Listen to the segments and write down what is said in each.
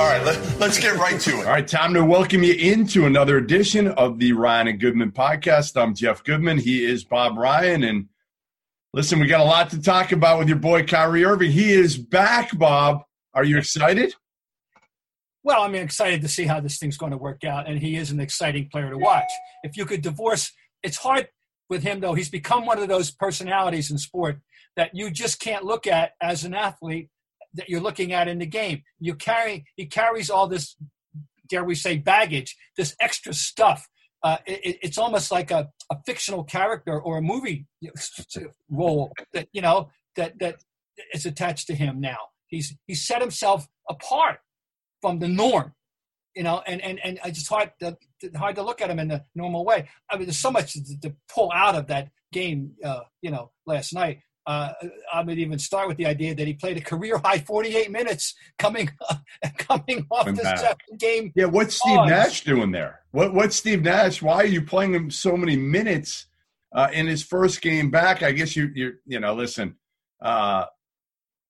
All right, let, us get right to it. All right, time to welcome you into another edition of the Ryan and Goodman podcast. I'm Jeff Goodman. He is Bob Ryan. And listen, we got a lot to talk about with your boy Kyrie Irving. He is back, Bob. Are you excited? Well, I'm excited to see how this thing's going to work out, and he is an exciting player to watch. If you could divorce, it's hard with him though. He's become one of those personalities in sport that you just can't look at as an athlete that you're looking at in the game. You carry he carries all this, dare we say, baggage, this extra stuff. Uh, it, it's almost like a, a fictional character or a movie role that you know that that is attached to him now. He's he's set himself apart from the norm you know, and and and I just hard to, hard to look at him in the normal way. I mean, there's so much to, to pull out of that game, uh, you know, last night. Uh, I would even start with the idea that he played a career high 48 minutes coming uh, coming off the second game. Yeah, what's Steve pause. Nash doing there? What what's Steve Nash? Why are you playing him so many minutes uh, in his first game back? I guess you you you know, listen. Uh,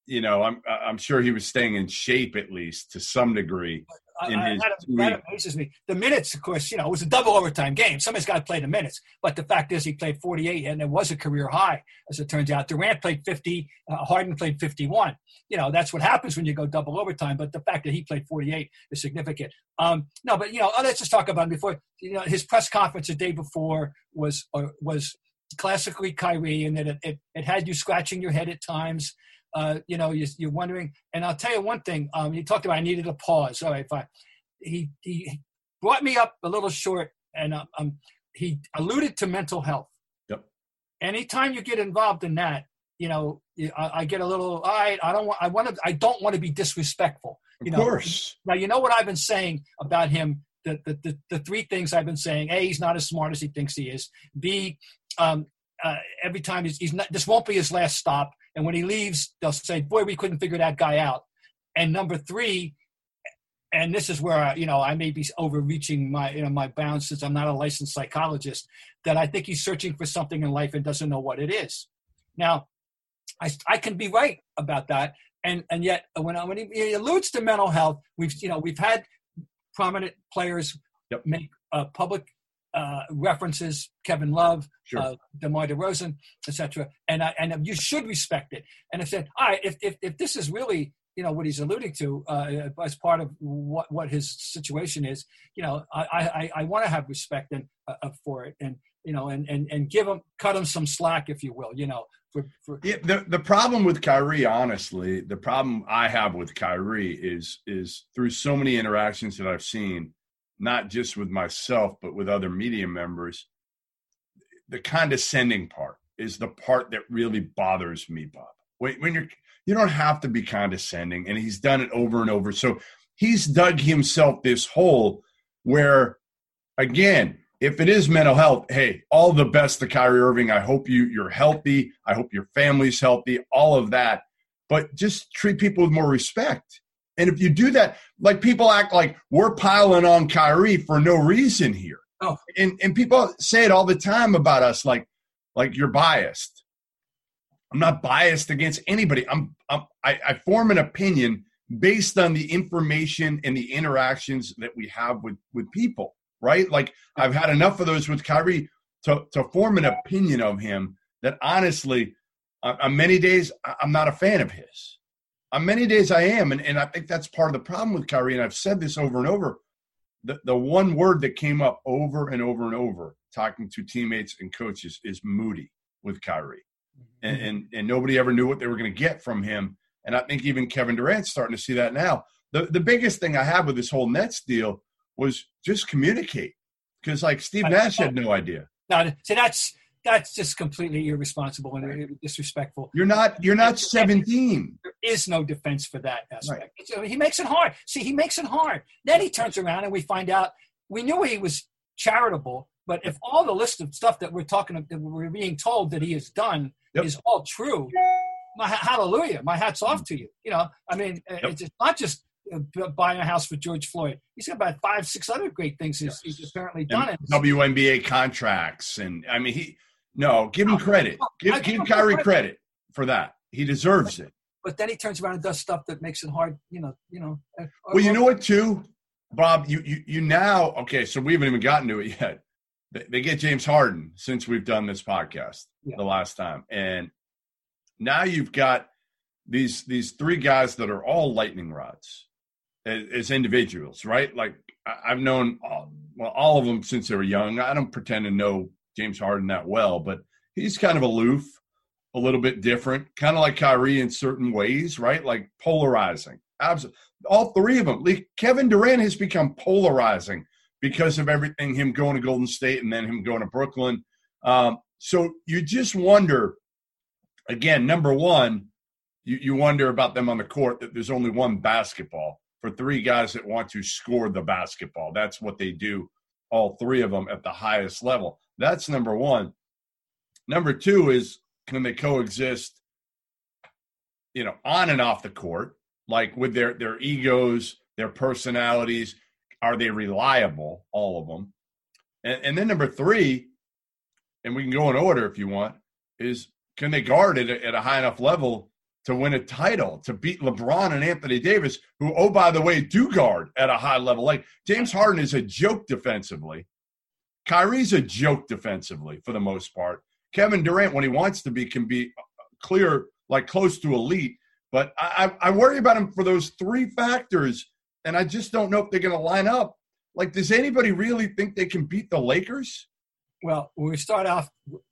you know, I'm I'm sure he was staying in shape at least to some degree. In I, his that, that amazes me. The minutes, of course, you know, it was a double overtime game. Somebody's got to play the minutes. But the fact is, he played 48, and it was a career high, as it turns out. Durant played 50. Uh, Harden played 51. You know, that's what happens when you go double overtime. But the fact that he played 48 is significant. Um, no, but you know, let's just talk about him before. You know, his press conference the day before was uh, was classically Kyrie, and that it, it, it had you scratching your head at times uh, you know, you're, you're, wondering. And I'll tell you one thing. Um, you talked about I needed a pause. All right, fine. He he brought me up a little short, and um, um he alluded to mental health. Yep. Anytime you get involved in that, you know, I, I get a little. All right, I don't want. I want to. I don't want to be disrespectful. You of know? course. Now you know what I've been saying about him. The, the, the, the three things I've been saying: A, he's not as smart as he thinks he is. B, um, uh, every time he's, he's not, this won't be his last stop. And when he leaves, they'll say, "Boy, we couldn't figure that guy out." And number three, and this is where I, you know I may be overreaching my you know my bounds since I'm not a licensed psychologist. That I think he's searching for something in life and doesn't know what it is. Now, I I can be right about that, and and yet when when he, he alludes to mental health, we've you know we've had prominent players yep. make uh, public uh, references Kevin Love, sure. uh, DeMar DeRozan, etc. And I, and you should respect it. And I said, all right, if, if, if this is really you know what he's alluding to uh, as part of what what his situation is, you know, I I, I want to have respect and uh, for it, and you know, and and and give him cut him some slack, if you will, you know. For, for yeah, the the problem with Kyrie, honestly, the problem I have with Kyrie is is through so many interactions that I've seen not just with myself, but with other media members, the condescending part is the part that really bothers me, Bob. When, you're, you don't have to be condescending, and he's done it over and over. So he's dug himself this hole where, again, if it is mental health, hey, all the best to Kyrie Irving. I hope you you're healthy. I hope your family's healthy. All of that, but just treat people with more respect. And if you do that, like people act like we're piling on Kyrie for no reason here. Oh. And and people say it all the time about us, like like you're biased. I'm not biased against anybody. I'm, I'm I, I form an opinion based on the information and the interactions that we have with with people, right? Like I've had enough of those with Kyrie to to form an opinion of him that honestly, on many days I'm not a fan of his. On many days I am, and, and I think that's part of the problem with Kyrie. And I've said this over and over. The the one word that came up over and over and over talking to teammates and coaches is moody with Kyrie. And, mm-hmm. and, and nobody ever knew what they were going to get from him. And I think even Kevin Durant's starting to see that now. The the biggest thing I have with this whole Nets deal was just communicate because like Steve Nash had no idea. Now, see, that's that's just completely irresponsible and disrespectful. You're not you're not 17. There is no defense for that aspect. Right. He makes it hard. See, he makes it hard. Then he turns around and we find out we knew he was charitable But if all the list of stuff that we're talking, that we're being told that he has done Yep. is all true, my hallelujah, my hats off to you. You know, I mean, it's just not just uh, buying a house for George Floyd. He's got about five, six other great things he's, he's apparently done. And WNBA contracts, and I mean, he no, give him credit. Give, give Kyrie credit. credit for that. He deserves it. but then he turns around and does stuff that makes it hard. You know, you know. uh, uh Well, you uh, know what, too, Bob. You you you now okay. So we haven't even gotten to it yet. They, they get James Harden since we've done this podcast Yeah. the last time, and now you've got these these three guys that are all lightning rods as, as individuals, right? Like I- I've known all, well all of them since they were young. I don't pretend to know James Harden that well, but he's kind of aloof, a little bit different, kind of like Kyrie in certain ways, right? Like polarizing. Absolutely. All three of them. Like Kevin Durant has become polarizing because of everything, him going to Golden State and then him going to Brooklyn. Um, so you just wonder, again, number one, you, you wonder about them on the court that there's only one basketball for three guys that want to score the basketball. That's what they do, all three of them at the highest level. That's number one. Number two is can they coexist, you know, on and off the court, like with their their egos, their personalities? Are they reliable? All of them. And, and then number three, and we can go in order if you want, is can they guard it at a high enough level to win a title, to beat LeBron and Anthony Davis, who, oh, by the way, do guard at a high level? Like James Harden is a joke defensively. Kyrie's a joke defensively for the most part. Kevin Durant, when he wants to be, can be clear, like close to elite. But I, I worry about him for those three factors, and I just don't know if they're going to line up. Like, does anybody really think they can beat the Lakers? Well, we start off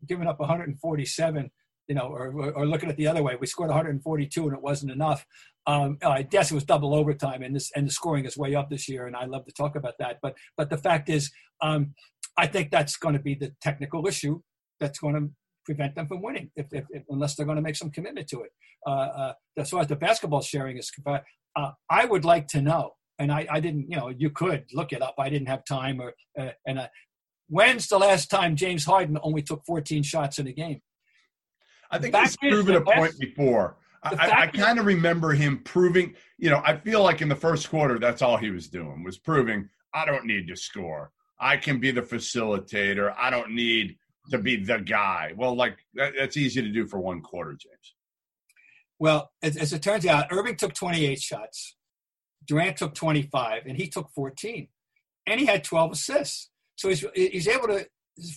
giving up 147, you know, or, or, looking at the other way, we scored 142 and it wasn't enough. Um, I guess it was double overtime, and this and the scoring is way up this year, and I love to talk about that. But but the fact is, um, I think that's going to be the technical issue that's going to prevent them from winning, if, if, if unless they're going to make some commitment to it. Uh, uh, as far as the basketball sharing is, uh, I would like to know, and I, I didn't, you know, you could look it up. I didn't have time, or uh, and When's the last time James Harden only took 14 shots in a game? I think he's proven a point before. I, I, I fact is- kind of remember him proving, you know, I feel like in the first quarter, that's all he was doing was proving I don't need to score. I can be the facilitator. I don't need to be the guy. Well, like that, that's easy to do for one quarter, James. Well, as, as it turns out, Irving took 28 shots, Durant took 25, and he took 14, and he had 12 assists. So he's he's able to,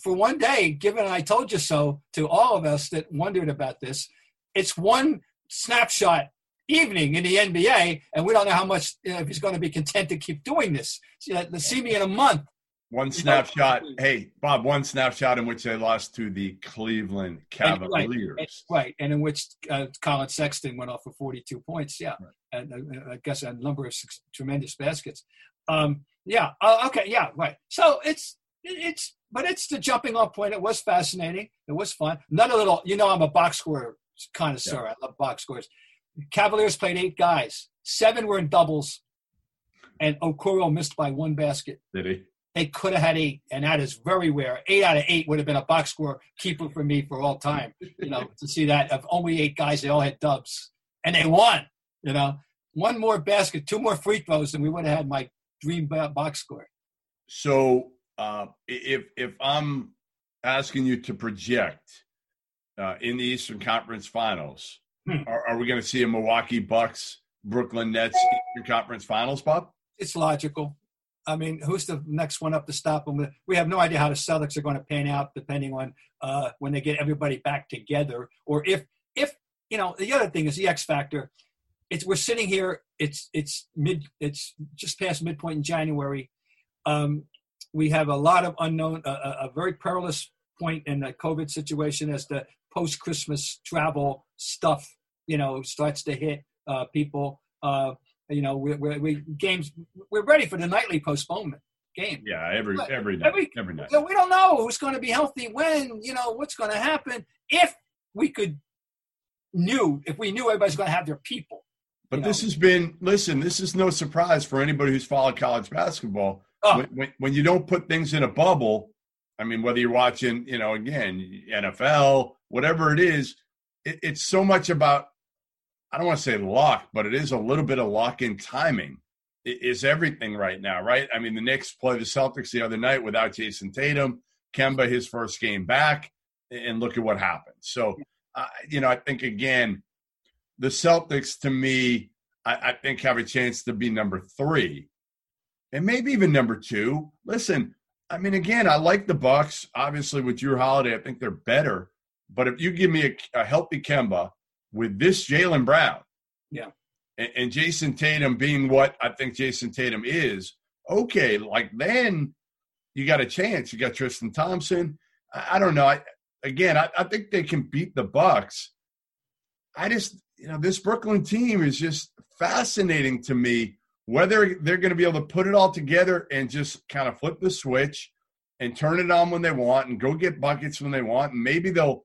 for one day, given I told you so to all of us that wondered about this, it's one snapshot evening in the NBA, and we don't know how much uh, if he's going to be content to keep doing this. See, uh, see me in a month. One know, snapshot. Hey, Bob, one snapshot in which they lost to the Cleveland And- right, Cavaliers. and- right, and in which uh, Collin Sexton went off for 42 points. Yeah, and uh, I guess a number of six, tremendous baskets. Um, yeah, uh, okay, yeah, right. So it's it's but it's the jumping off point. It was fascinating. It was fun. Another little, you know, I'm a box score connoisseur. I love box scores. Cavaliers played eight guys. Seven were in doubles, and Okoro missed by one basket Did he? they could have had eight, and that is very rare. Eight out of eight would have been a box score keeper for me for all time. You know, to see that of only eight guys, they all had dubs, and they won. You know, one more basket, two more free throws, and we would have had my dream box score. So uh, if if I'm asking you to project uh, in the Eastern Conference Finals, Hmm. are, are we going to see a Milwaukee Bucks Brooklyn Nets Eastern Conference Finals, Bob? It's logical. I mean, who's the next one up to stop them? We have no idea how the Celtics are going to pan out, depending on uh, when they get everybody back together, or if if you know. The other thing is the X factor. It's we're sitting here. It's it's mid. It's just past midpoint in January. Um, we have a lot of unknown, a, a very perilous point in the COVID situation as the post Christmas travel stuff, you know, starts to hit uh, people. Uh, you know, we, we, we games. We're ready for the nightly postponement game. Yeah, every But every night, every- every night. So we don't know who's going to be healthy when. You know, what's going to happen if we could knew if we knew everybody's going to have their people. But this know. has been listen. This is no surprise for anybody who's followed college basketball. Oh. When, when, when you don't put things in a bubble, I mean, whether you're watching, you know, again, NFL, whatever it is, it, it's so much about, I don't want to say luck, but it is a little bit of luck in timing. It is everything right now, right? I mean, the Knicks play the Celtics the other night without Jayson Tatum, Kemba, his first game back, and look at what happened. So, uh, you know, I think, again, the Celtics to me, I, I think have a chance to be number three and maybe even number two. Listen, I mean, again, I like the Bucks. Obviously, with Jrue Holiday, I think they're better. But if you give me a, a healthy Kemba with this Jaylen Brown, Yeah. and, and Jayson Tatum being what I think Jayson Tatum is, okay, like then you got a chance. You got Tristan Thompson. I, I don't know. I, again, I, I think they can beat the Bucks. I just, you know, this Brooklyn team is just fascinating to me whether they're going to be able to put it all together and just kind of flip the switch and turn it on when they want and go get buckets when they want and maybe they'll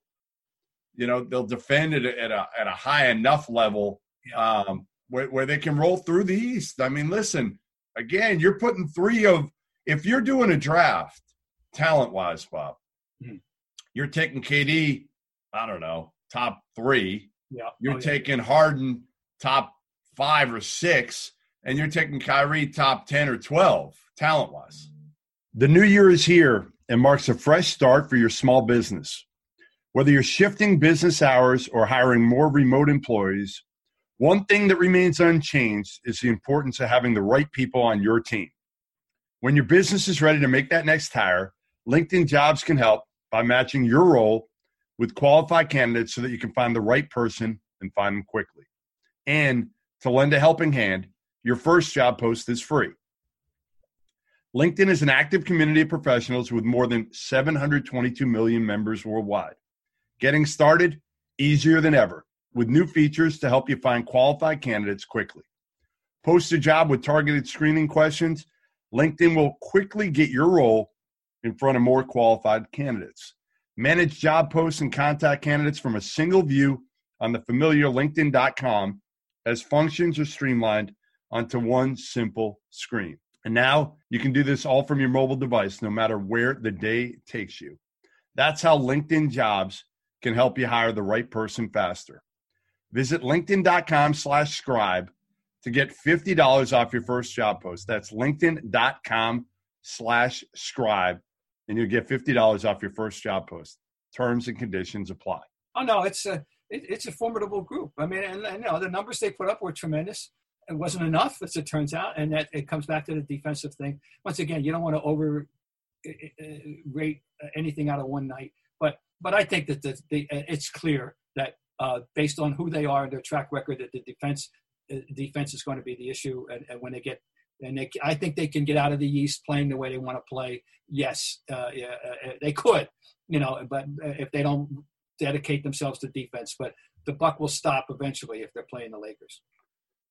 you know they'll defend it at a at a high enough level um, where, where they can roll through the east i mean listen again you're putting three of if you're doing a draft talent wise bob Mhm. you're taking kd i don't know top three Yeah. you're Oh, yeah. taking harden top five or six and you're taking Kyrie top 10 or 12 talent wise. The new year is here and marks a fresh start for your small business. Whether you're shifting business hours or hiring more remote employees, one thing that remains unchanged is the importance of having the right people on your team. When your business is ready to make that next hire, LinkedIn Jobs can help by matching your role with qualified candidates so that you can find the right person and find them quickly. And to lend a helping hand, your first job post is free. LinkedIn is an active community of professionals with more than 722 million members worldwide. Getting started easier than ever with new features to help you find qualified candidates quickly. Post a job with targeted screening questions. LinkedIn will quickly get your role in front of more qualified candidates. Manage job posts and contact candidates from a single view on the familiar LinkedIn.com as functions are streamlined onto one simple screen. And now you can do this all from your mobile device, no matter where the day takes you. That's how LinkedIn jobs can help you hire the right person faster. Visit LinkedIn.com slash scribe to get $50 off your first job post. That's LinkedIn.com slash scribe, and you'll get $50 off your first job post. Terms and conditions apply. Oh no, it's a it, it's a formidable group. I mean, and, and you know the numbers they put up were tremendous. It wasn't enough, as it turns out, and that it comes back to the defensive thing. Once again, you don't want to over uh, uh, rate anything out of one night, but but I think that the, the it's clear that uh, based on who they are and their track record, that the defense uh, defense is going to be the issue, and, and when they get and they, I think they can get out of the East playing the way they want to play. Yes, uh, yeah, uh, they could, you know, but if they don't dedicate themselves to defense, but the buck will stop eventually if they're playing the Lakers.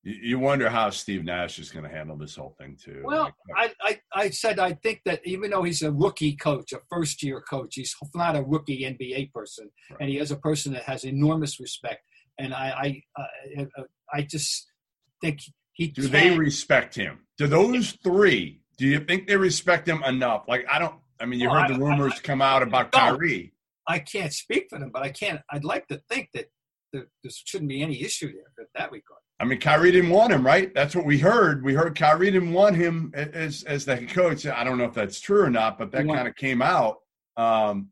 You wonder how Steve Nash is going to handle this whole thing, too. Well, uh, I, I, I said I think that even though he's a rookie coach, a first year coach, he's not a rookie NBA person, Right. and he is a person that has enormous respect. And I, I, I, I just think he Do can, they respect him? Do those three? Do you think they respect him enough? Like I don't. I mean, you Well, heard the rumors I- come out about. Kyrie. I can't speak for them, but I can't. I'd like to think that there, there shouldn't be any issue there in that regard. I mean, Kyrie didn't want him, right? That's what we heard. We heard Kyrie didn't want him as as the head coach. I don't know if that's true or not, but that want- kind of came out. Um,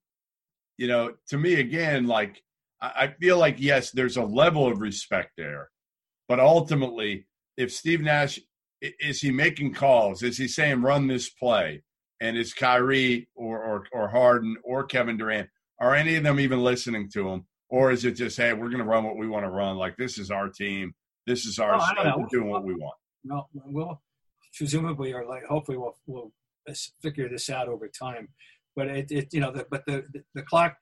you know, to me again, like I, I feel like yes, there's a level of respect there, but ultimately, if Steve Nash is he making calls? Is he saying run this play? And is Kyrie or or, or Harden or Kevin Durant are any of them even listening to him? Or is it just, hey, we're going to run what we want to run? Like this is our team. This is our Oh, I don't stuff. know. We're doing what we want. No, we'll presumably or like hopefully we'll we'll figure this out over time. But it, it you know the, but the, the the clock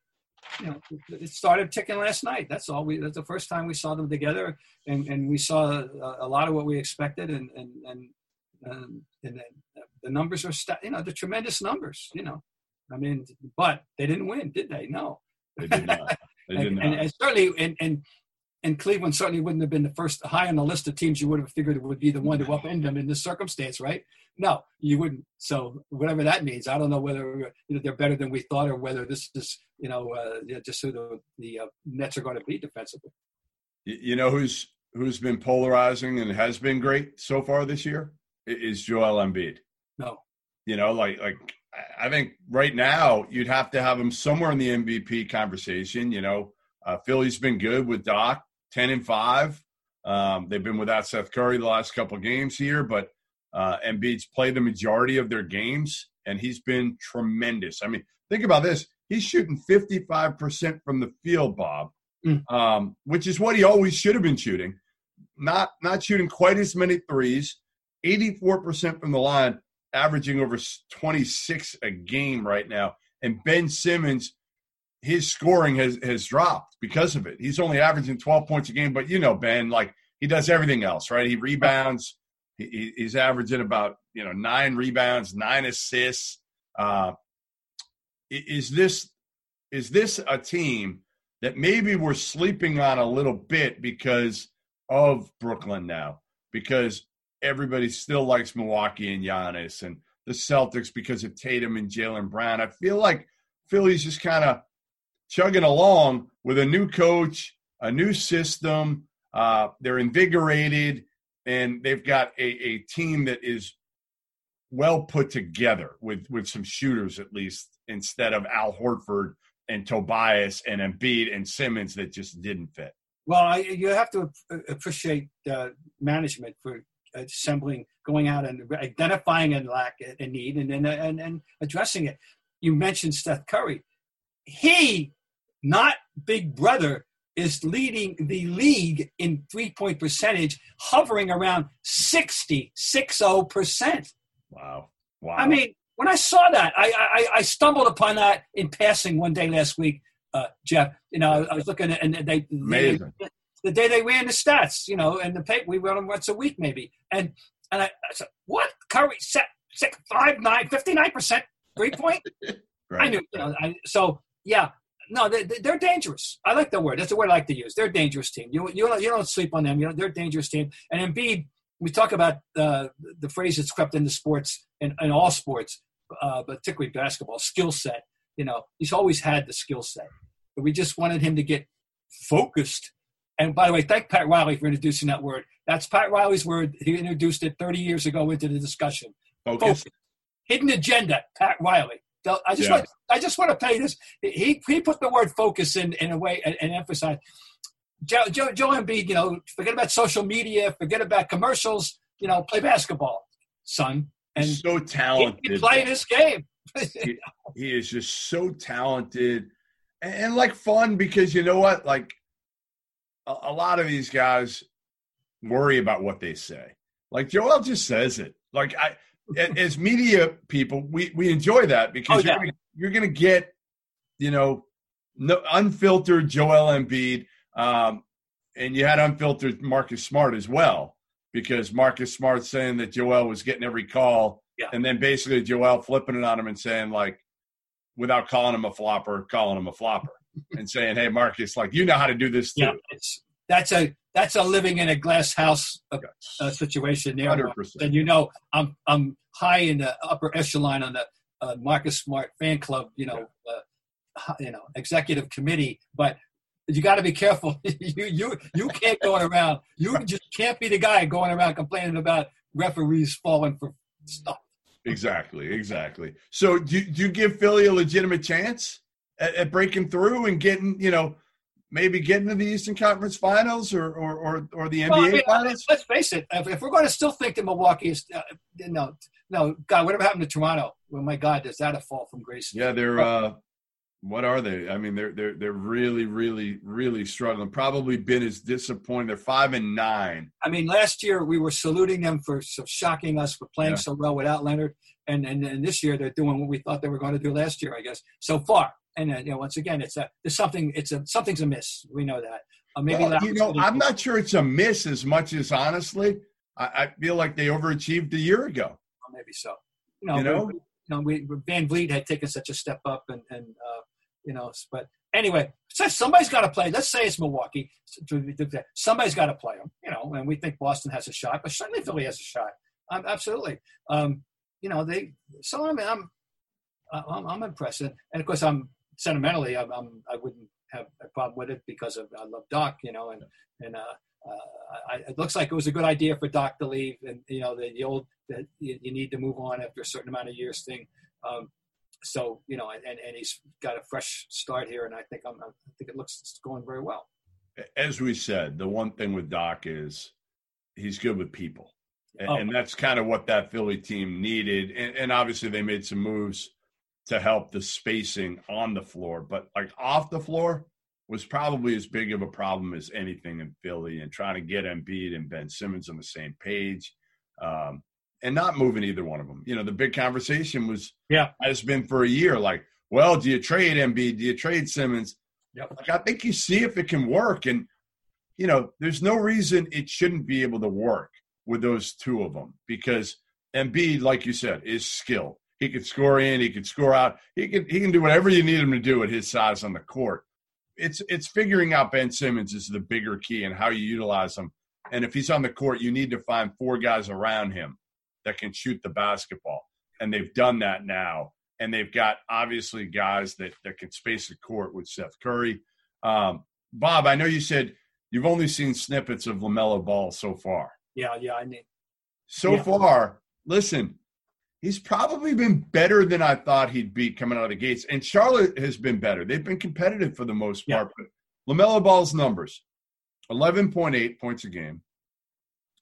you know it started ticking last night. That's all we. That's the first time we saw them together, and and we saw a, a lot of what we expected, and and and um, and then the numbers are sta- you know the tremendous numbers. You know, I mean, but they didn't win, did they? No. They did not. They did and, not. and, and certainly, and, and and Cleveland certainly wouldn't have been the first high on the list of teams you would have figured would be the one to upend them in this circumstance, right? No, you wouldn't. So whatever that means, I don't know whether you know, they're better than we thought or whether this is you know uh, just who the the uh, Nets are going to be defensively. You know who's who's been polarizing and has been great so far this year is Joel Embiid. No, you know, like like I think right now you'd have to have him somewhere in the MVP conversation. You know, uh, Philly's been good with Doc, ten and five. Um, they've been without Seth Curry the last couple games here, but uh, Embiid's played the majority of their games, and he's been tremendous. I mean, think about this: he's shooting fifty-five percent from the field, Bob, mm. um, which is what he always should have been shooting. Not not shooting quite as many threes. Eighty-four percent from the line averaging over 26 a game right now. And Ben Simmons, his scoring has, has dropped because of it. He's only averaging 12 points a game, but you know, Ben, like he does everything else, right? He rebounds. He, he's averaging about, you know, nine rebounds, nine assists. Uh, is this is this a team that maybe we're sleeping on a little bit because of Brooklyn now? Because everybody still likes Milwaukee and Giannis and the Celtics because of Tatum and Jaylen Brown. I feel like Philly's just kind of chugging along with a new coach, a new system. Uh, they're invigorated, and they've got a, a team that is well put together with with some shooters at least instead of Al Horford and Tobias and Embiid and Simmons that just didn't fit. Well, I, you have to appreciate uh, management for assembling, going out and identifying a lack, a need, and and and, and addressing it. You mentioned Steph Curry. He, not Big Brother, is leading the league in three point percentage, hovering around 60, 60%. Wow. Wow. I mean, when I saw that, I, I, I stumbled upon that in passing one day last week, uh, Jeff. You know, I was looking at, and they, Amazing. they, the day they ran the stats, you know, and the paper, we run them once a week maybe. And and I, I said, what? Curry set, set 5, 9, 59% three point? right. I knew, you know, I, so yeah, no, they, they're dangerous. I like the word. That's the word I like to use. They're a dangerous team. You, you, don't, you don't sleep on them. You know, they're a dangerous team. And Embiid, we talk about uh, the phrase that's crept into sports and in, in all sports, uh, particularly basketball, skill set. You know, he's always had the skill set. But we just wanted him to get focused and by the way, thank Pat Riley for introducing that word. That's Pat Riley's word. He introduced it 30 years ago into the discussion. Focus. Focus. Hidden agenda, Pat Riley. I just yeah. want I just want to pay this. He he put the word focus in in a way and, and emphasize. Joe, Joe Joe Embiid, you know, forget about social media, forget about commercials. You know, play basketball, son. And so talented. He, he play this game. he, he is just so talented and, and like fun because you know what, like a, a lot of these guys worry about what they say. Like Joel just says it. Like I, as media people, we we enjoy that because oh, yeah. you're gonna, get, you know, no, unfiltered Joel Embiid, um, and you had unfiltered Marcus Smart as well because Marcus Smart saying that Joel was getting every call, yeah. and then basically Joel flipping it on him and saying like, without calling him a flopper, calling him a flopper and saying, "Hey, Marcus, like you know how to do this too." Yeah, that's a that's a living in a glass house uh, uh, situation there. 100%. And you know, I'm I'm high in the upper echelon on the uh, Marcus Smart fan club. You know, uh, you know, executive committee, but. You got to be careful. you you you can't go around. You just can't be the guy going around complaining about referees falling for stuff. Exactly, exactly. So, do, do you give Philly a legitimate chance? at, at breaking through and getting, you know, maybe getting to the Eastern Conference Finals or or or, or the NBA well, I mean, Finals? Let's face it. If, if, we're going to still think that Milwaukee is, uh, no, no, God, whatever happened to Toronto? Well, my God, does that a fall from grace? Yeah, they're. Uh, what are they? I mean, they're they're they're really, really, really struggling. Probably been as disappointed. They're five and nine. I mean, last year we were saluting them for so shocking us for playing yeah. so well without Leonard, and, and and this year they're doing what we thought they were going to do last year. I guess so far and uh, you know, once again, it's a there's something. It's a something's amiss. We know that. Uh, maybe well, you know, I'm not sure it's a miss as much as honestly, I, I feel like they overachieved a year ago. Well, maybe so. You know, you know, we, you know we, VanVleet had taken such a step up, and and uh, you know. But anyway, so somebody's got to play. Let's say it's Milwaukee. Somebody's got to play them, you know. And we think Boston has a shot, but certainly Philly has a shot. Um, absolutely. Um, you know, they. So I'm, I'm, I'm, I'm impressed, and of course, I'm sentimentally, I'm, I'm, I wouldn't have a problem with it because of I love Doc, you know, and and uh, uh, I, it looks like it was a good idea for Doc to leave, and you know the, the old that you, you, need to move on after a certain amount of years thing. Um, so you know, and, and he's got a fresh start here, and I think I'm, I think it looks it's going very well. As we said, the one thing with Doc is he's good with people, and, Oh. and that's kind of what that Philly team needed. And, and obviously, they made some moves to help the spacing on the floor, but like off the floor was probably as big of a problem as anything in Philly. And trying to get Embiid and Ben Simmons on the same page. Um, and not moving either one of them. You know, the big conversation was Yeah. has been for a year. Like, well, do you trade Embiid? Do you trade Simmons? Yep. Like, I think you see if it can work, and you know, there's no reason it shouldn't be able to work with those two of them because Embiid, like you said, is skilled. He could score in, he could score out, he can he can do whatever you need him to do at his size on the court. It's it's figuring out Ben Simmons is the bigger key and how you utilize him. And if he's on the court, you need to find four guys around him that can shoot the basketball. And they've done that now. And they've got obviously guys that, that can space the court with Seth Curry. Um, Bob, I know you said you've only seen snippets of LaMelo Ball so far. Yeah, yeah. I mean, So Yeah. far, listen, he's probably been better than I thought he'd be coming out of the gates. And Charlotte has been better. They've been competitive for the most Yeah. part. But LaMelo Ball's numbers 11.8 points a game,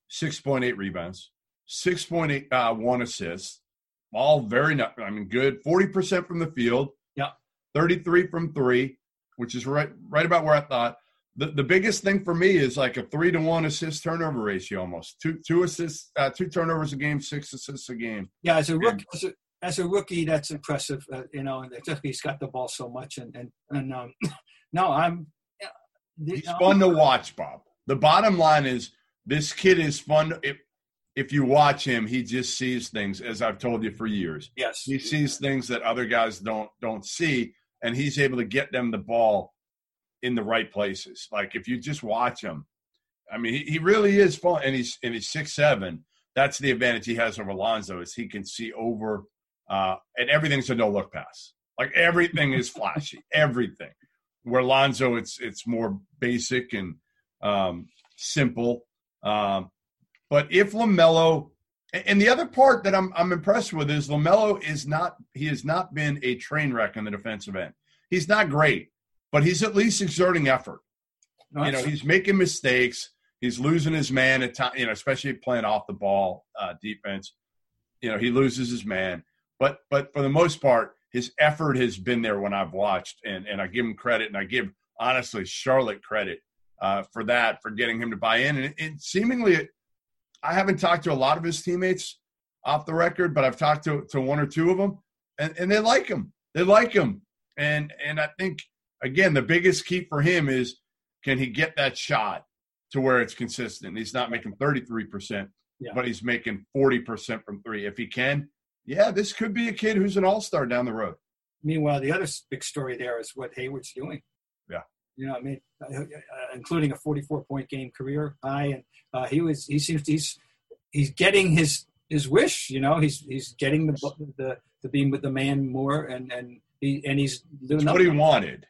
6.8 rebounds, 6.8 uh, one assists, all very, I mean, good. 40% from the field. Yeah. 33 from three, which is right, right about where I thought. The, the biggest thing for me is like a three to one assist turnover ratio almost two two assists uh, two turnovers a game six assists a game yeah, as a rookie, as a, as a rookie, that's impressive. Uh, you know, and he's got the ball so much, and and and um, no, I'm. yeah, the- he's fun to watch bob the bottom line is this kid is fun if if you watch him he just sees things as i've told you for years Yes, he sees things that other guys don't don't see and he's able to get them the ball in the right places. Like if you just watch him i mean he, he really is fun and he's and he's six seven. That's the advantage he has over lonzo is he can see over uh and everything's a no look pass. Like everything is flashy everything. Where lonzo it's it's more basic and um simple um but if lamelo and the other part that I'm I'm impressed with is Lamelo is not he has not been a train wreck on the defensive end. He's not great, but he's at least exerting effort. No, You know, he's making mistakes. He's losing his man at time. You know, especially playing off the ball uh, defense. You know, he loses his man, but but for the most part, his effort has been there when I've watched, and and I give him credit, and I give honestly Charlotte credit uh, for that for getting him to buy in, and it, it seemingly I haven't talked to a lot of his teammates off the record, but I've talked to, to one or two of them, and, and they like him. They like him, and and I think again the biggest key for him is can he get that shot to where it's consistent. He's not making thirty three percent, Yeah. but he's making forty percent from three. If he can, yeah, this could be a kid who's an all star down the road. Meanwhile, the other big story there is what Hayward's doing. Yeah. You know, I mean, uh, including a 44 point game career high, and uh, he was he seems he's he's getting his his wish. You know, he's he's getting the the the being with the man more, and and he and he's doing what he wanted.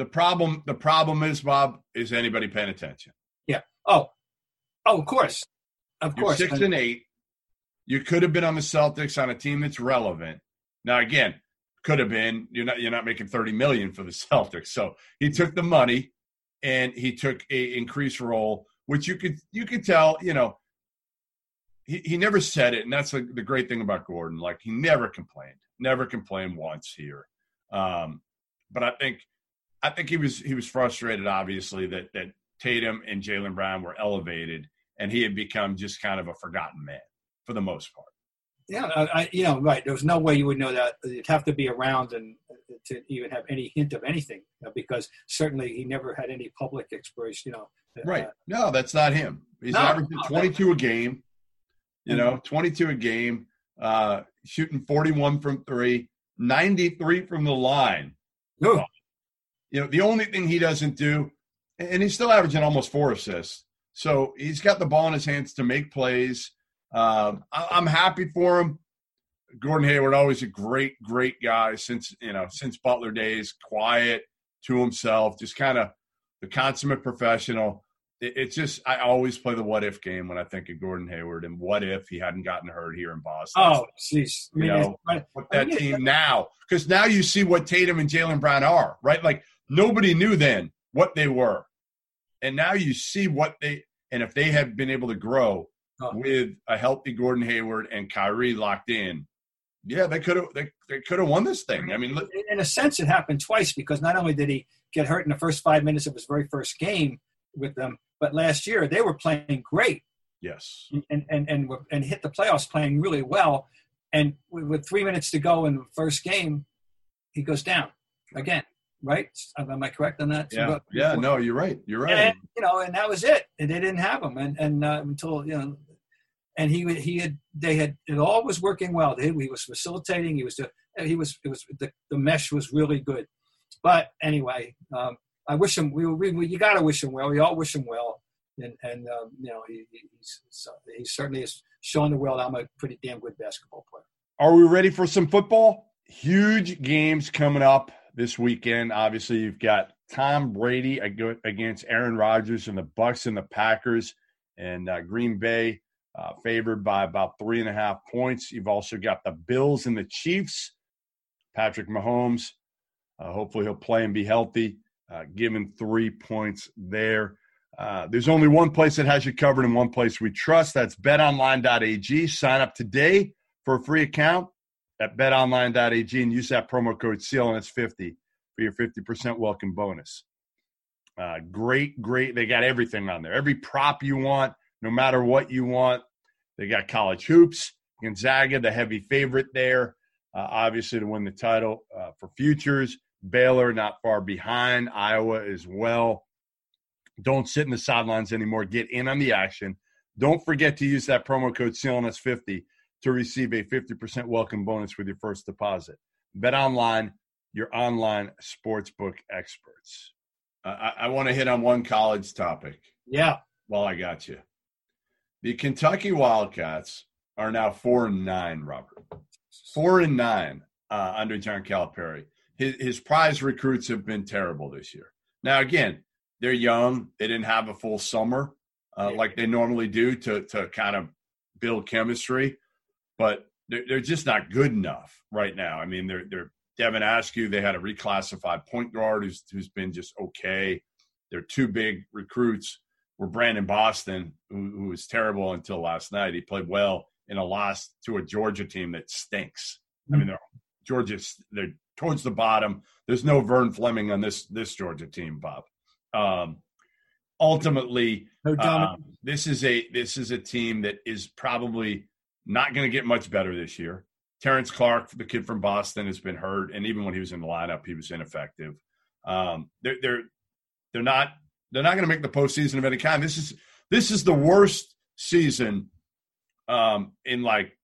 The problem the problem is Bob is anybody paying attention. Yeah. Oh, oh, of course, of You're course. six And- eight. You could have been on the Celtics on a team that's relevant. Now, again, could have been. You're not. You're not making thirty million for the Celtics. So he took the money, and he took a increased role, which you could you could tell. You know, he he never said it, and that's the, the great thing about Gordon. Like he never complained. Never complained once here. Um, but I think I think he was he was frustrated, obviously, that that Tatum and Jaylen Brown were elevated, and he had become just kind of a forgotten man for the most part. Yeah, I, I, you know, right. There was no way you would know that. You'd have to be around and uh, to even have any hint of anything, because certainly he never had any public expiration. You know, uh, Right? No, that's not him. He's No, averaging no, 22 a game. You know, 22 a game, uh, shooting 41 from three, 93 from the line. Ooh, You know, the only thing he doesn't do, and he's still averaging almost four assists. So he's got the ball in his hands to make plays. Um, I, I'm happy for him. Gordon Hayward, always a great, great guy since you know since Butler days. Quiet to himself, just kind of the consummate professional. It, it's just I always play the what if game when I think of Gordon Hayward and what if he hadn't gotten hurt here in Boston. Oh, jeez. I you mean, know, with I that team now, because now you see what Tatum and Jaylen Brown are, right? Like nobody knew then what they were, and now you see what they. And if they had been able to grow Oh. with a healthy Gordon Hayward and Kyrie locked in, yeah, they could have they, they could have won this thing. I mean, look, in a sense, it happened twice because not only did he get hurt in the first five minutes of his very first game with them, but last year they were playing great yes, and and and, and hit the playoffs playing really well. And with, with three minutes to go in the first game, he goes down again. Right? Am I correct on that? yeah, yeah. No, you're right. You're right. and you know, and that was it. And they didn't have him, and and uh, until you know, and he he had they had it all was working well. He, he was facilitating. He was the he was it was the, the mesh was really good. But anyway, um, I wish him. We, we, we you got to wish him well. We all wish him well, and and um, you know he, he- he's he certainly has shown the world I'm a pretty damn good basketball player. Are we ready for some football? Huge games coming up this weekend. Obviously, you've got Tom Brady against Aaron Rodgers and the Bucks and the Packers, and uh, Green Bay uh, favored by about three and a half points. You've also got the Bills and the Chiefs. Patrick Mahomes, uh, hopefully he'll play and be healthy. Uh, given three points there. Uh, there's only one place that has you covered and one place we trust. That's betonline.ag. Sign up today for a free account at betonline.ag and use that promo code CLNS50 for your 50% welcome bonus. Uh, great, great. They got everything on there. Every prop you want, no matter what you want. They got college hoops, Gonzaga, the heavy favorite there, uh, obviously to win the title uh, for futures. Baylor not far behind, Iowa as well. Don't sit in the sidelines anymore. Get in on the action. Don't forget to use that promo code CLNS50 to receive a 50% welcome bonus with your first deposit. Bet online, your online sportsbook experts. Uh, I, I want to hit on one college topic Yeah, while I got you. The Kentucky Wildcats are now four and nine, Robert. Four and nine uh, under John Calipari. His, his prize recruits have been terrible this year. Now, again, they're young. They didn't have a full summer uh, like they normally do to to kind of build chemistry, but they're, they're just not good enough right now. I mean, they're they're Devin Askew. They had a reclassified point guard who's who's been just okay. They're two big recruits. Were Brandon Boston, who, who was terrible until last night. He played well in a loss to a Georgia team that stinks. I mean, they're Georgia's they're towards the bottom. There's no Vern Fleming on this this Georgia team, Bob. Um, ultimately, uh, this is a this is a team that is probably not going to get much better this year. Terrence Clarke, the kid from Boston, has been hurt, and even when he was in the lineup, he was ineffective. Um, they're they're they're not they're not going to make the postseason of any kind. This is this is the worst season um, in like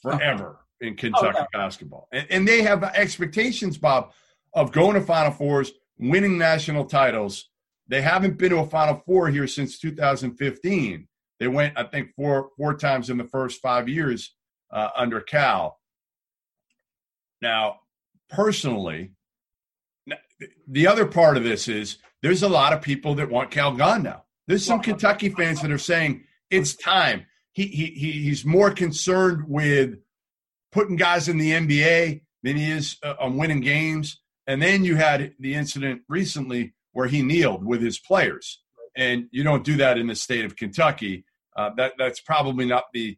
forever in Kentucky yeah. basketball, and, and they have expectations, Bob, of going to Final Fours, winning national titles. They haven't been to a Final Four here since 2015. They went, I think, four four times in the first five years uh, under Cal. Now, personally, the other part of this is there's a lot of people that want Cal gone now. There's some Kentucky fans that are saying it's time. He, he, he he's more concerned with putting guys in the NBA than he is uh, on winning games. And then you had the incident recently where he kneeled with his players, and you don't do that in the state of Kentucky. Uh, that that's probably not the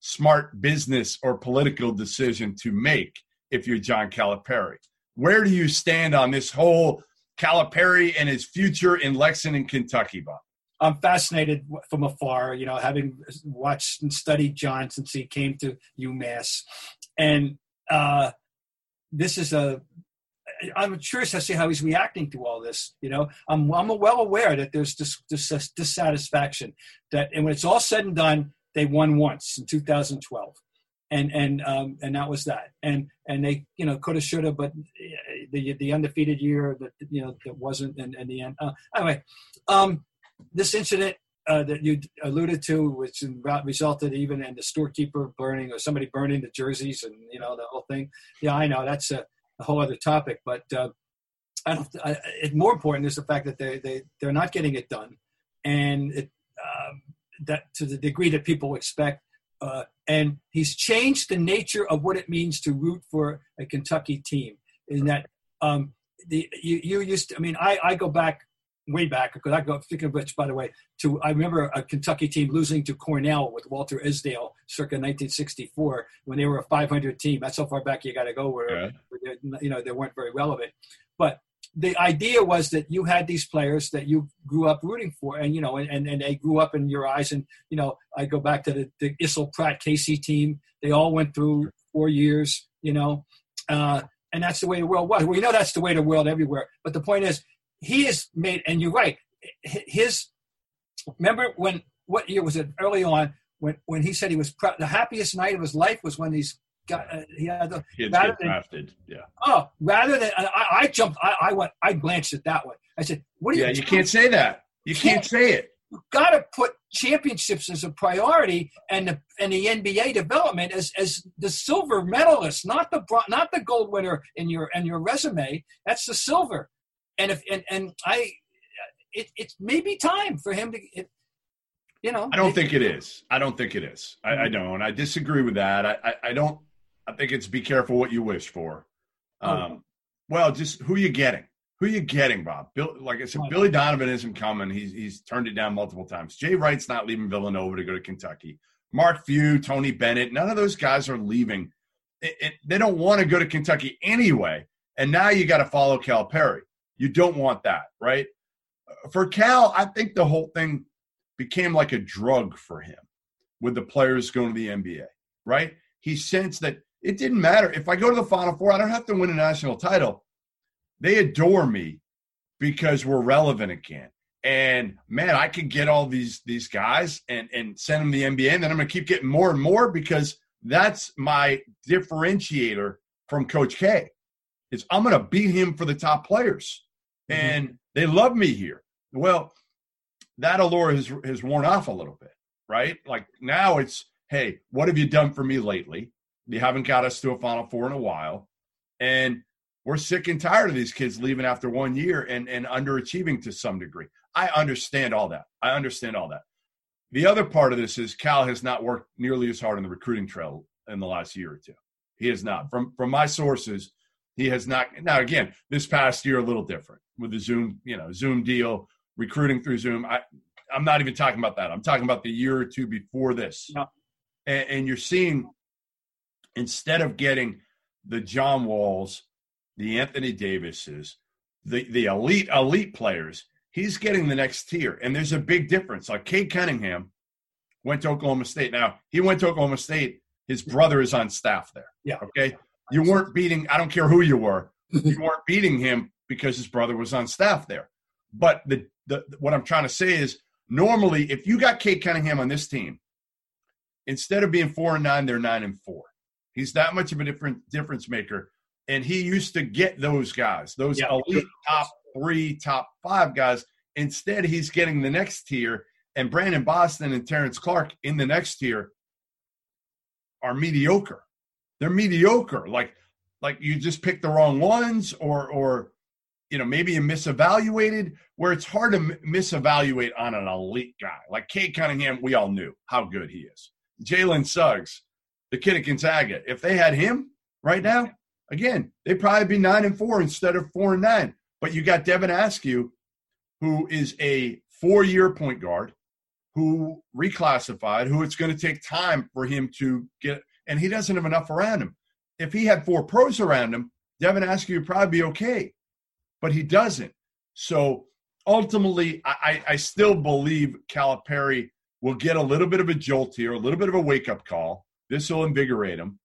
smart business or political decision to make if you're John Calipari. Where do you stand on this whole Calipari and his future in Lexington, Kentucky, Bob? I'm fascinated from afar, you know, having watched and studied John since he came to UMass. And uh, this is a, I'm curious to see how he's reacting to all this. You know, I'm, I'm well aware that there's dis, dis, dissatisfaction that, and when it's all said and done, they won once in 2012. And, and, um, and that was that. And, and they, you know, could have, should have, but the the undefeated year that you know that wasn't in, in the end. Uh, anyway, um, this incident uh, that you alluded to, which resulted even in the storekeeper burning or somebody burning the jerseys and you know the whole thing. Yeah, I know that's a, whole other topic, but uh, I don't. I, it, more important is the fact that they they they're not getting it done, and it, um, that to the degree that people expect. Uh, and he's changed the nature of what it means to root for a Kentucky team. In that, um, the you, you used to, I mean, I, I go back way back because I go thinking of which, by the way, to I remember a Kentucky team losing to Cornell with Walter Isdale circa 1964 when they were a 500 team. That's how far back you got to go where, where you know they weren't very relevant. But the idea was that you had these players that you grew up rooting for, and you know, and, and they grew up in your eyes. And you know, I go back to the, the Issel Pratt Casey team. They all went through four years, you know, uh, and that's the way the world was. We know that's the way the world everywhere. But the point is, he has made, and you're right. His remember when what year was it? Early on, when when he said he was the happiest night of his life was when he's got uh, he had the Kids get drafted. Yeah. Oh, rather than I, I jumped, I, I, went, I glanced at that one. I said, "What do you?" Yeah, you can't say that. You can't, can't say it. You've got to put championships as a priority, and the and the NBA development as as the silver medalist, not the not the gold winner in your in your resume. That's the silver, and if and and I, it it may be time for him to. It, you know, I don't it, think it is. I don't think it is. I, I don't. I disagree with that. I, I, I don't. I think it's be careful what you wish for. Oh. Um, oh. Well, just who you getting? Who you getting, Bob? Bill, like I said, oh. Billy Donovan isn't coming. He's he's turned it down multiple times. Jay Wright's not leaving Villanova to go to Kentucky. Mark Few, Tony Bennett, none of those guys are leaving. It, it, they don't want to go to Kentucky anyway. And now you got to follow Calipari. You don't want that, right? For Cal, I think the whole thing became like a drug for him with the players going to the NBA, right? He sensed that it didn't matter. If I go to the Final Four, I don't have to win a national title. They adore me because we're relevant again. And man, I could get all these these guys and and send them the NBA, and then I'm gonna keep getting more and more because that's my differentiator from Coach K. Is I'm gonna beat him for the top players, mm-hmm. and they love me here. Well, that allure has has worn off a little bit, right? Like now it's, hey, what have you done for me lately? You haven't got us to a Final Four in a while, and we're sick and tired of these kids leaving after one year and and underachieving to some degree. I understand all that. I understand all that. The other part of this is Cal has not worked nearly as hard on the recruiting trail in the last year or two. He has not. From from my sources, he has not. Now again, this past year a little different with the Zoom, you know, Zoom deal, recruiting through Zoom. I I'm not even talking about that. I'm talking about the year or two before this. Yeah. And, and you're seeing instead of getting the John Walls, the Anthony Davises, the the elite elite players, he's getting the next tier. And there's a big difference. Like Cade Cunningham went to Oklahoma State. Now he went to Oklahoma State. His brother is on staff there. Yeah. Okay. You weren't beating. I don't care who you were. you weren't beating him because his brother was on staff there. But the, the what I'm trying to say is normally if you got Cade Cunningham on this team, instead of being four and nine, they're nine and four. He's that much of a different difference maker. And he used to get those guys, those yeah. elite top three, top five guys. Instead, he's getting the next tier. And Brandon Boston and Terrence Clarke in the next tier are mediocre. They're mediocre. Like, like you just picked the wrong ones, or, or, you know, maybe you misevaluated. Where it's hard to misevaluate on an elite guy like Cade Cunningham. We all knew how good he is. Jalen Suggs, the kid at Gonzaga. If they had him right now, again, they'd probably be nine and four instead of four and nine. But you got Devin Askew, who is a four-year point guard, who reclassified, who it's going to take time for him to get, and he doesn't have enough around him. If he had four pros around him, Devin Askew would probably be okay, but he doesn't. So ultimately, I, I still believe Calipari will get a little bit of a jolt here, a little bit of a wake-up call this will invigorate him,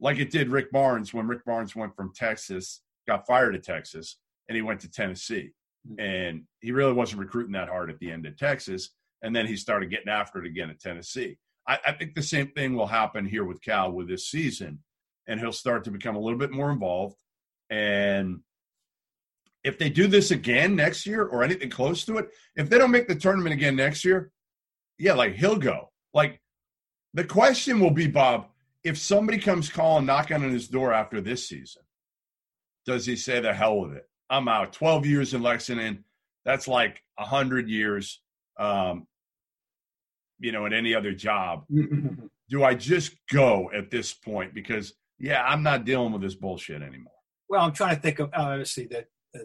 like it did Rick Barnes when Rick Barnes went from Texas, got fired at Texas, and he went to Tennessee. Hmm. And he really wasn't recruiting that hard at the end of Texas. And then he started getting after it again at Tennessee. I, I think the same thing will happen here with Cal with this season. And he'll start to become a little bit more involved. And if they do this again next year or anything close to it, if they don't make the tournament again next year, yeah, like he'll go. Like the question will be, Bob, if somebody comes calling, knocking on his door after this season, does he say the hell with it? I'm out. 12 years in Lexington. That's like 100 years, um, you know, in any other job. Do I just go at this point? Because, yeah, I'm not dealing with this bullshit anymore. Well, I'm trying to think of obviously that uh,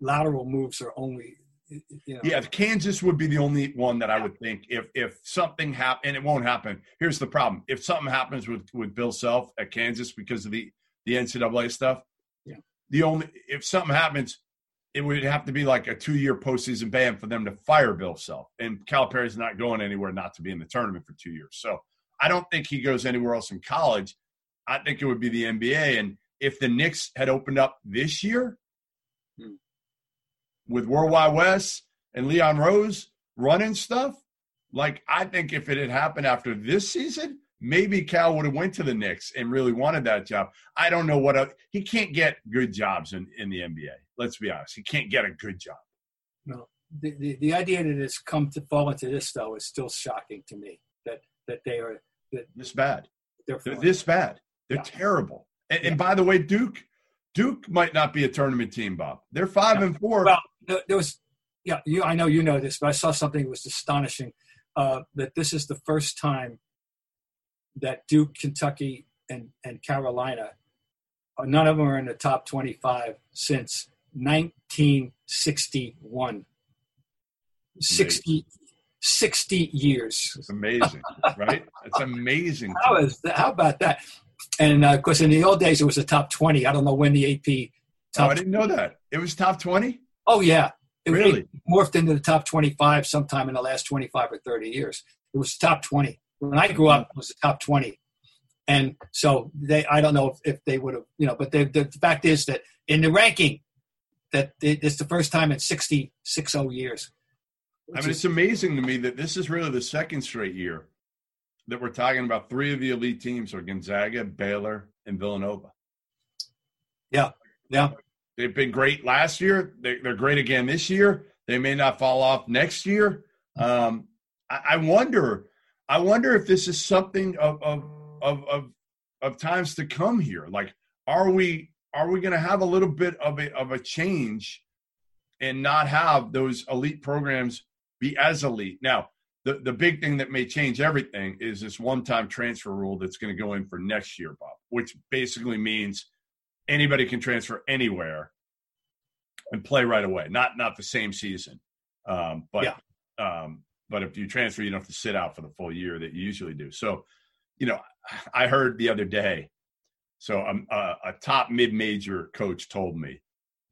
lateral moves are only, you know. Yeah, Kansas would be the only one that I would think if if something happen and it won't happen. Here's the problem: if something happens with with Bill Self at Kansas because of the the NCAA stuff, Yeah. the only if something happens, it would have to be like a two year postseason ban for them to fire Bill Self. And Calipari's not going anywhere not to be in the tournament for two years. So I don't think he goes anywhere else in college. I think it would be the NBA. And if the Knicks had opened up this year Hmm. with Worldwide Wes and Leon Rose running stuff, like I think if it had happened after this season, maybe Cal would have went to the Knicks and really wanted that job. I don't know what else. he can't get good jobs in, in the NBA. Let's be honest. He can't get a good job. No, the, the the idea that it's come to fall into this though is still shocking to me. That that they are that This bad. they're They're this bad. They're Yeah. terrible. And, and by the way, Duke, Duke might not be a tournament team, Bob. They're five Yeah. and four. Well, there there was, yeah, you. I know you know this, but I saw something that was astonishing. Uh, that this is the first time that Duke, Kentucky, and and Carolina, uh, none of them are in the top twenty-five since 1961. 60, 60 years. it's amazing, right? It's amazing. How is? How about that? And uh, of course, in the old days, it was the top twenty. I don't know when the AP Oh. I didn't know that. It was top 20? Oh yeah, it, Really? it morphed into the top twenty-five sometime in the last twenty-five or thirty years. It was top twenty when I grew up. It was the top twenty, and so they. I don't know if, if they would have, you know, but they, the fact is that in the ranking, that it, it's the first time in 60, 60 years. I mean, it's amazing to me that this is really the second straight year that we're talking about three of the elite teams are Gonzaga, Baylor, and Villanova. yeah, yeah. They've been great last year. They, they're great again this year. They may not fall off next year. Um, I, I wonder. I wonder if this is something of of of of, of times to come here. Like, are we are we going to have a little bit of a of a change and not have those elite programs be as elite? Now, the the big thing that may change everything is this one time transfer rule that's going to go in for next year, Bob, which basically means anybody can transfer anywhere and play right away. Not not the same season, um, but um, but if you transfer, you don't have to sit out for the full year that you usually do. So, you know, I heard the other day. So um, a, a top mid major coach told me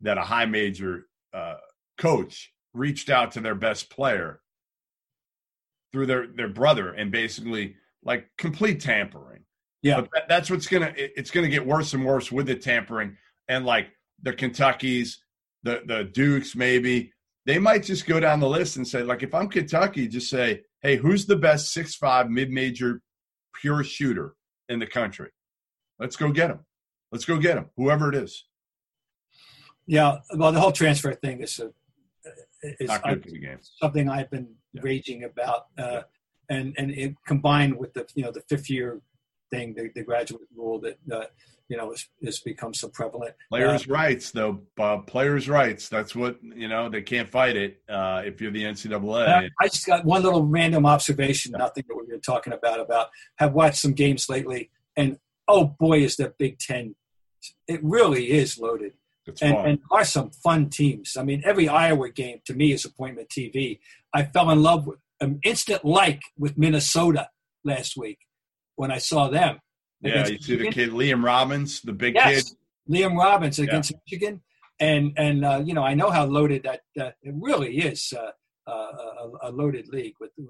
that a high major uh, coach reached out to their best player through their their brother and basically like complete tampering. Yeah. But that, that's what's gonna it- it's gonna get worse and worse with the tampering and like the Kentuckies, the the Dukes, maybe they might just go down the list and say like if I'm Kentucky, just say hey, who's the best six five mid major pure shooter in the country? Let's go get him. Let's go get him, whoever it is. Yeah, well, the whole transfer thing is a, is Not I, something I've been Yeah. raging about, uh, and and it combined with the you know the fifth year thing, the, the graduate rule that uh, you know has, has become so prevalent. Players' rights, though, Bob. Players' rights. That's what you know. They can't fight it uh, if you're the NCAA. Uh, I just got one little random observation, nothing that we were talking about. About have watched some games lately, and oh boy, is the Big Ten! It really is loaded. It's and, fun. and are some fun teams. I mean, every Iowa game to me is appointment TV. I fell in love with an instant like with Minnesota last week when I saw them. Yeah, you see the kid Liam Robbins, the big Yes, kid. Liam Robbins against Michigan, and and uh, you know I know how loaded that uh, it really is. Uh, uh, a, a loaded league with, uh,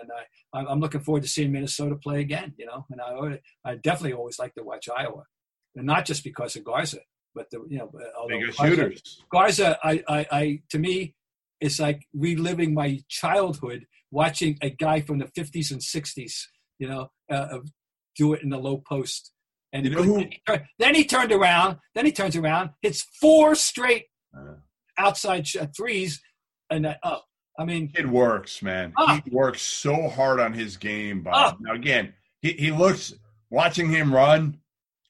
and I, I'm- looking forward to seeing Minnesota play again. You know, and I, I definitely always like to watch Iowa, and not just because of Garza, but the you know, Garza- shooters. Garza, I, I, I, to me, it's like reliving my childhood watching a guy from the 50s and 60s, you know, uh, do it in the low post. And You know who- then, he turned, then he turned around. Then he turns around, hits four straight Uh, outside sh- threes, and uh, oh, I mean, it works, man. Ah. He works so hard on his game, Bob. Ah. Now again, he, he looks watching him run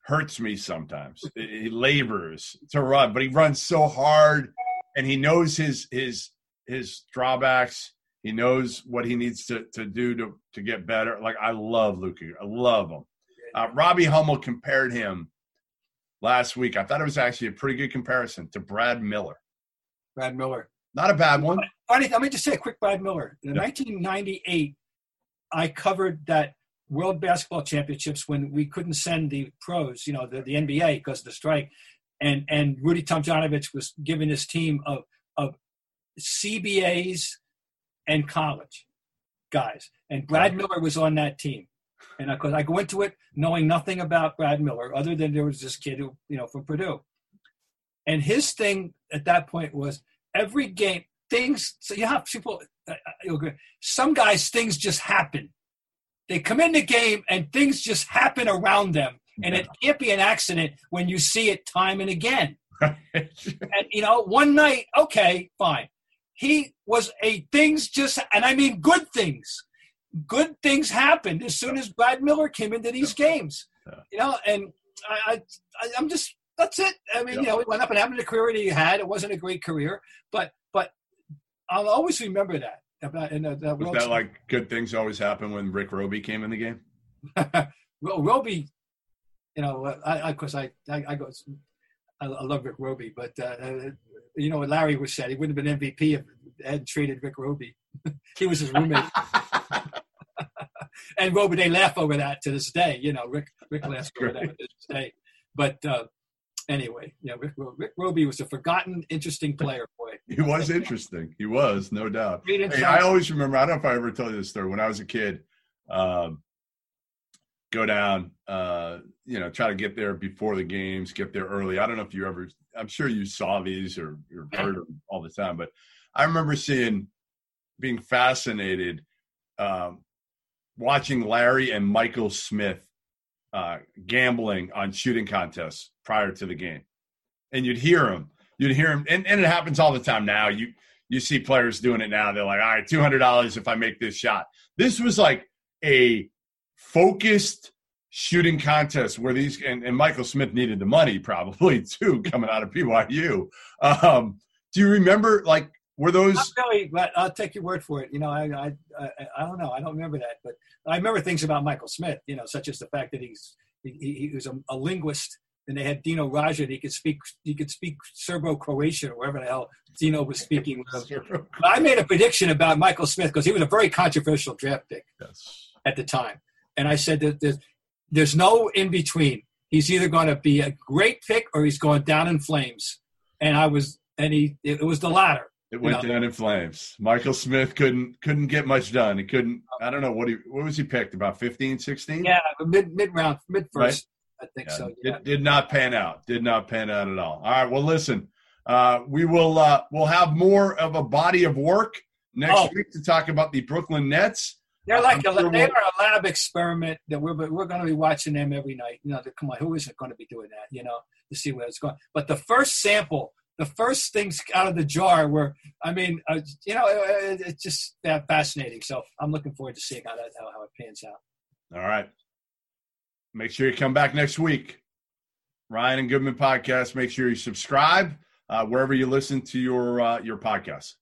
hurts me sometimes. he labors to run, but he runs so hard and he knows his his his drawbacks. He knows what he needs to, to do to, to get better. Like I love Luka. I love him. Uh, Robbie Hummel compared him last week. I thought it was actually a pretty good comparison to Brad Miller. Brad Miller. Not a bad one. Funny, let me just say a quick Brad Miller. In Yeah. 1998, I covered that World Basketball Championships when we couldn't send the pros, you know, the, the NBA because of the strike, and and Rudy Tomjanovich was giving his team of of CBAs and college guys, and Brad Miller was on that team. And of course, I go into it knowing nothing about Brad Miller, other than there was this kid who, you know, from Purdue. And his thing at that point was every game, things. So you have people. Uh, you'll agree, some guys, things just happen. They come in the game and things just happen around them, and it can't be an accident when you see it time and again. And you know, one night, okay, fine. He was a things just, and I mean good things. Good things happened as soon as Brad Miller came into these games. Yeah. You know, and I, I, I'm just that's it. I mean, Yeah. you know, he went up and having the career that he had. It wasn't a great career, but but I'll always remember that about in the, the Was that like good things always happen when Rick Robey came in the game? Well, Robey, you know, uh, I, I, cause I, I, I go, I, I love Rick Robey, but uh, uh, you know what Larry was said, he wouldn't have been MVP if hadn't traded Rick Robey. he was his roommate. and Robey, they laugh over that to this day. You know, Rick, Rick laughs over that to this day. But uh, anyway, yeah, Rick, Rick Robey was a forgotten, interesting player. Boy, He was interesting. He was, no doubt. Hey. I always remember. I don't know if I ever told you this story. When I was a kid, um, go down, uh, you know, try to get there before the games, get there early. I don't know if you ever. I'm sure you saw these or, or heard them all the time, but I remember seeing, being fascinated, um, watching Larry and Michael Smith uh, gambling on shooting contests prior to the game, and you'd hear them. You'd hear them, and, and it happens all the time now. You you see players doing it now. They're like, all right, two hundred dollars if I make this shot. This was like a focused shooting contest where these and, and Michael Smith needed the money probably too coming out of BYU. Um, do you remember like were those? Not really, but I'll take your word for it. You know, I, I, I, I don't know. I don't remember that, but I remember things about Michael Smith. You know, such as the fact that he's he, he was a, a linguist, and they had Dino Radja. And he could speak he could speak Serbo-Croatian or whatever the hell Dino was speaking. with him. I made a prediction about Michael Smith because he was a very controversial draft pick Yes. at the time, and I said that there's, there's no in between. He's either going to be a great pick or he's going down in flames. And I was, and he it was the latter. It went No. down in flames. Michael Smith couldn't couldn't get much done. He couldn't. I don't know what he what was he picked about 15, 16? Yeah, mid mid round, mid first, I think Yeah, so. It did not pan out. Did not pan out at all. All right. Well, listen, uh, we will uh, we'll have more of a body of work next Oh. week to talk about the Brooklyn Nets. They're like a, sure they are a lab experiment that we're we're going to be watching them every night. You know, come on, who isn't going to be doing that? You know, to see where it's going. But the first sample, the first things out of the jar were, I mean, uh, you know, it, it's just fascinating. So I'm looking forward to seeing how that how, how it pans out. All right. Make sure you come back next week. Ryan and Goodman podcast. Make sure you subscribe uh, wherever you listen to your uh, your podcasts.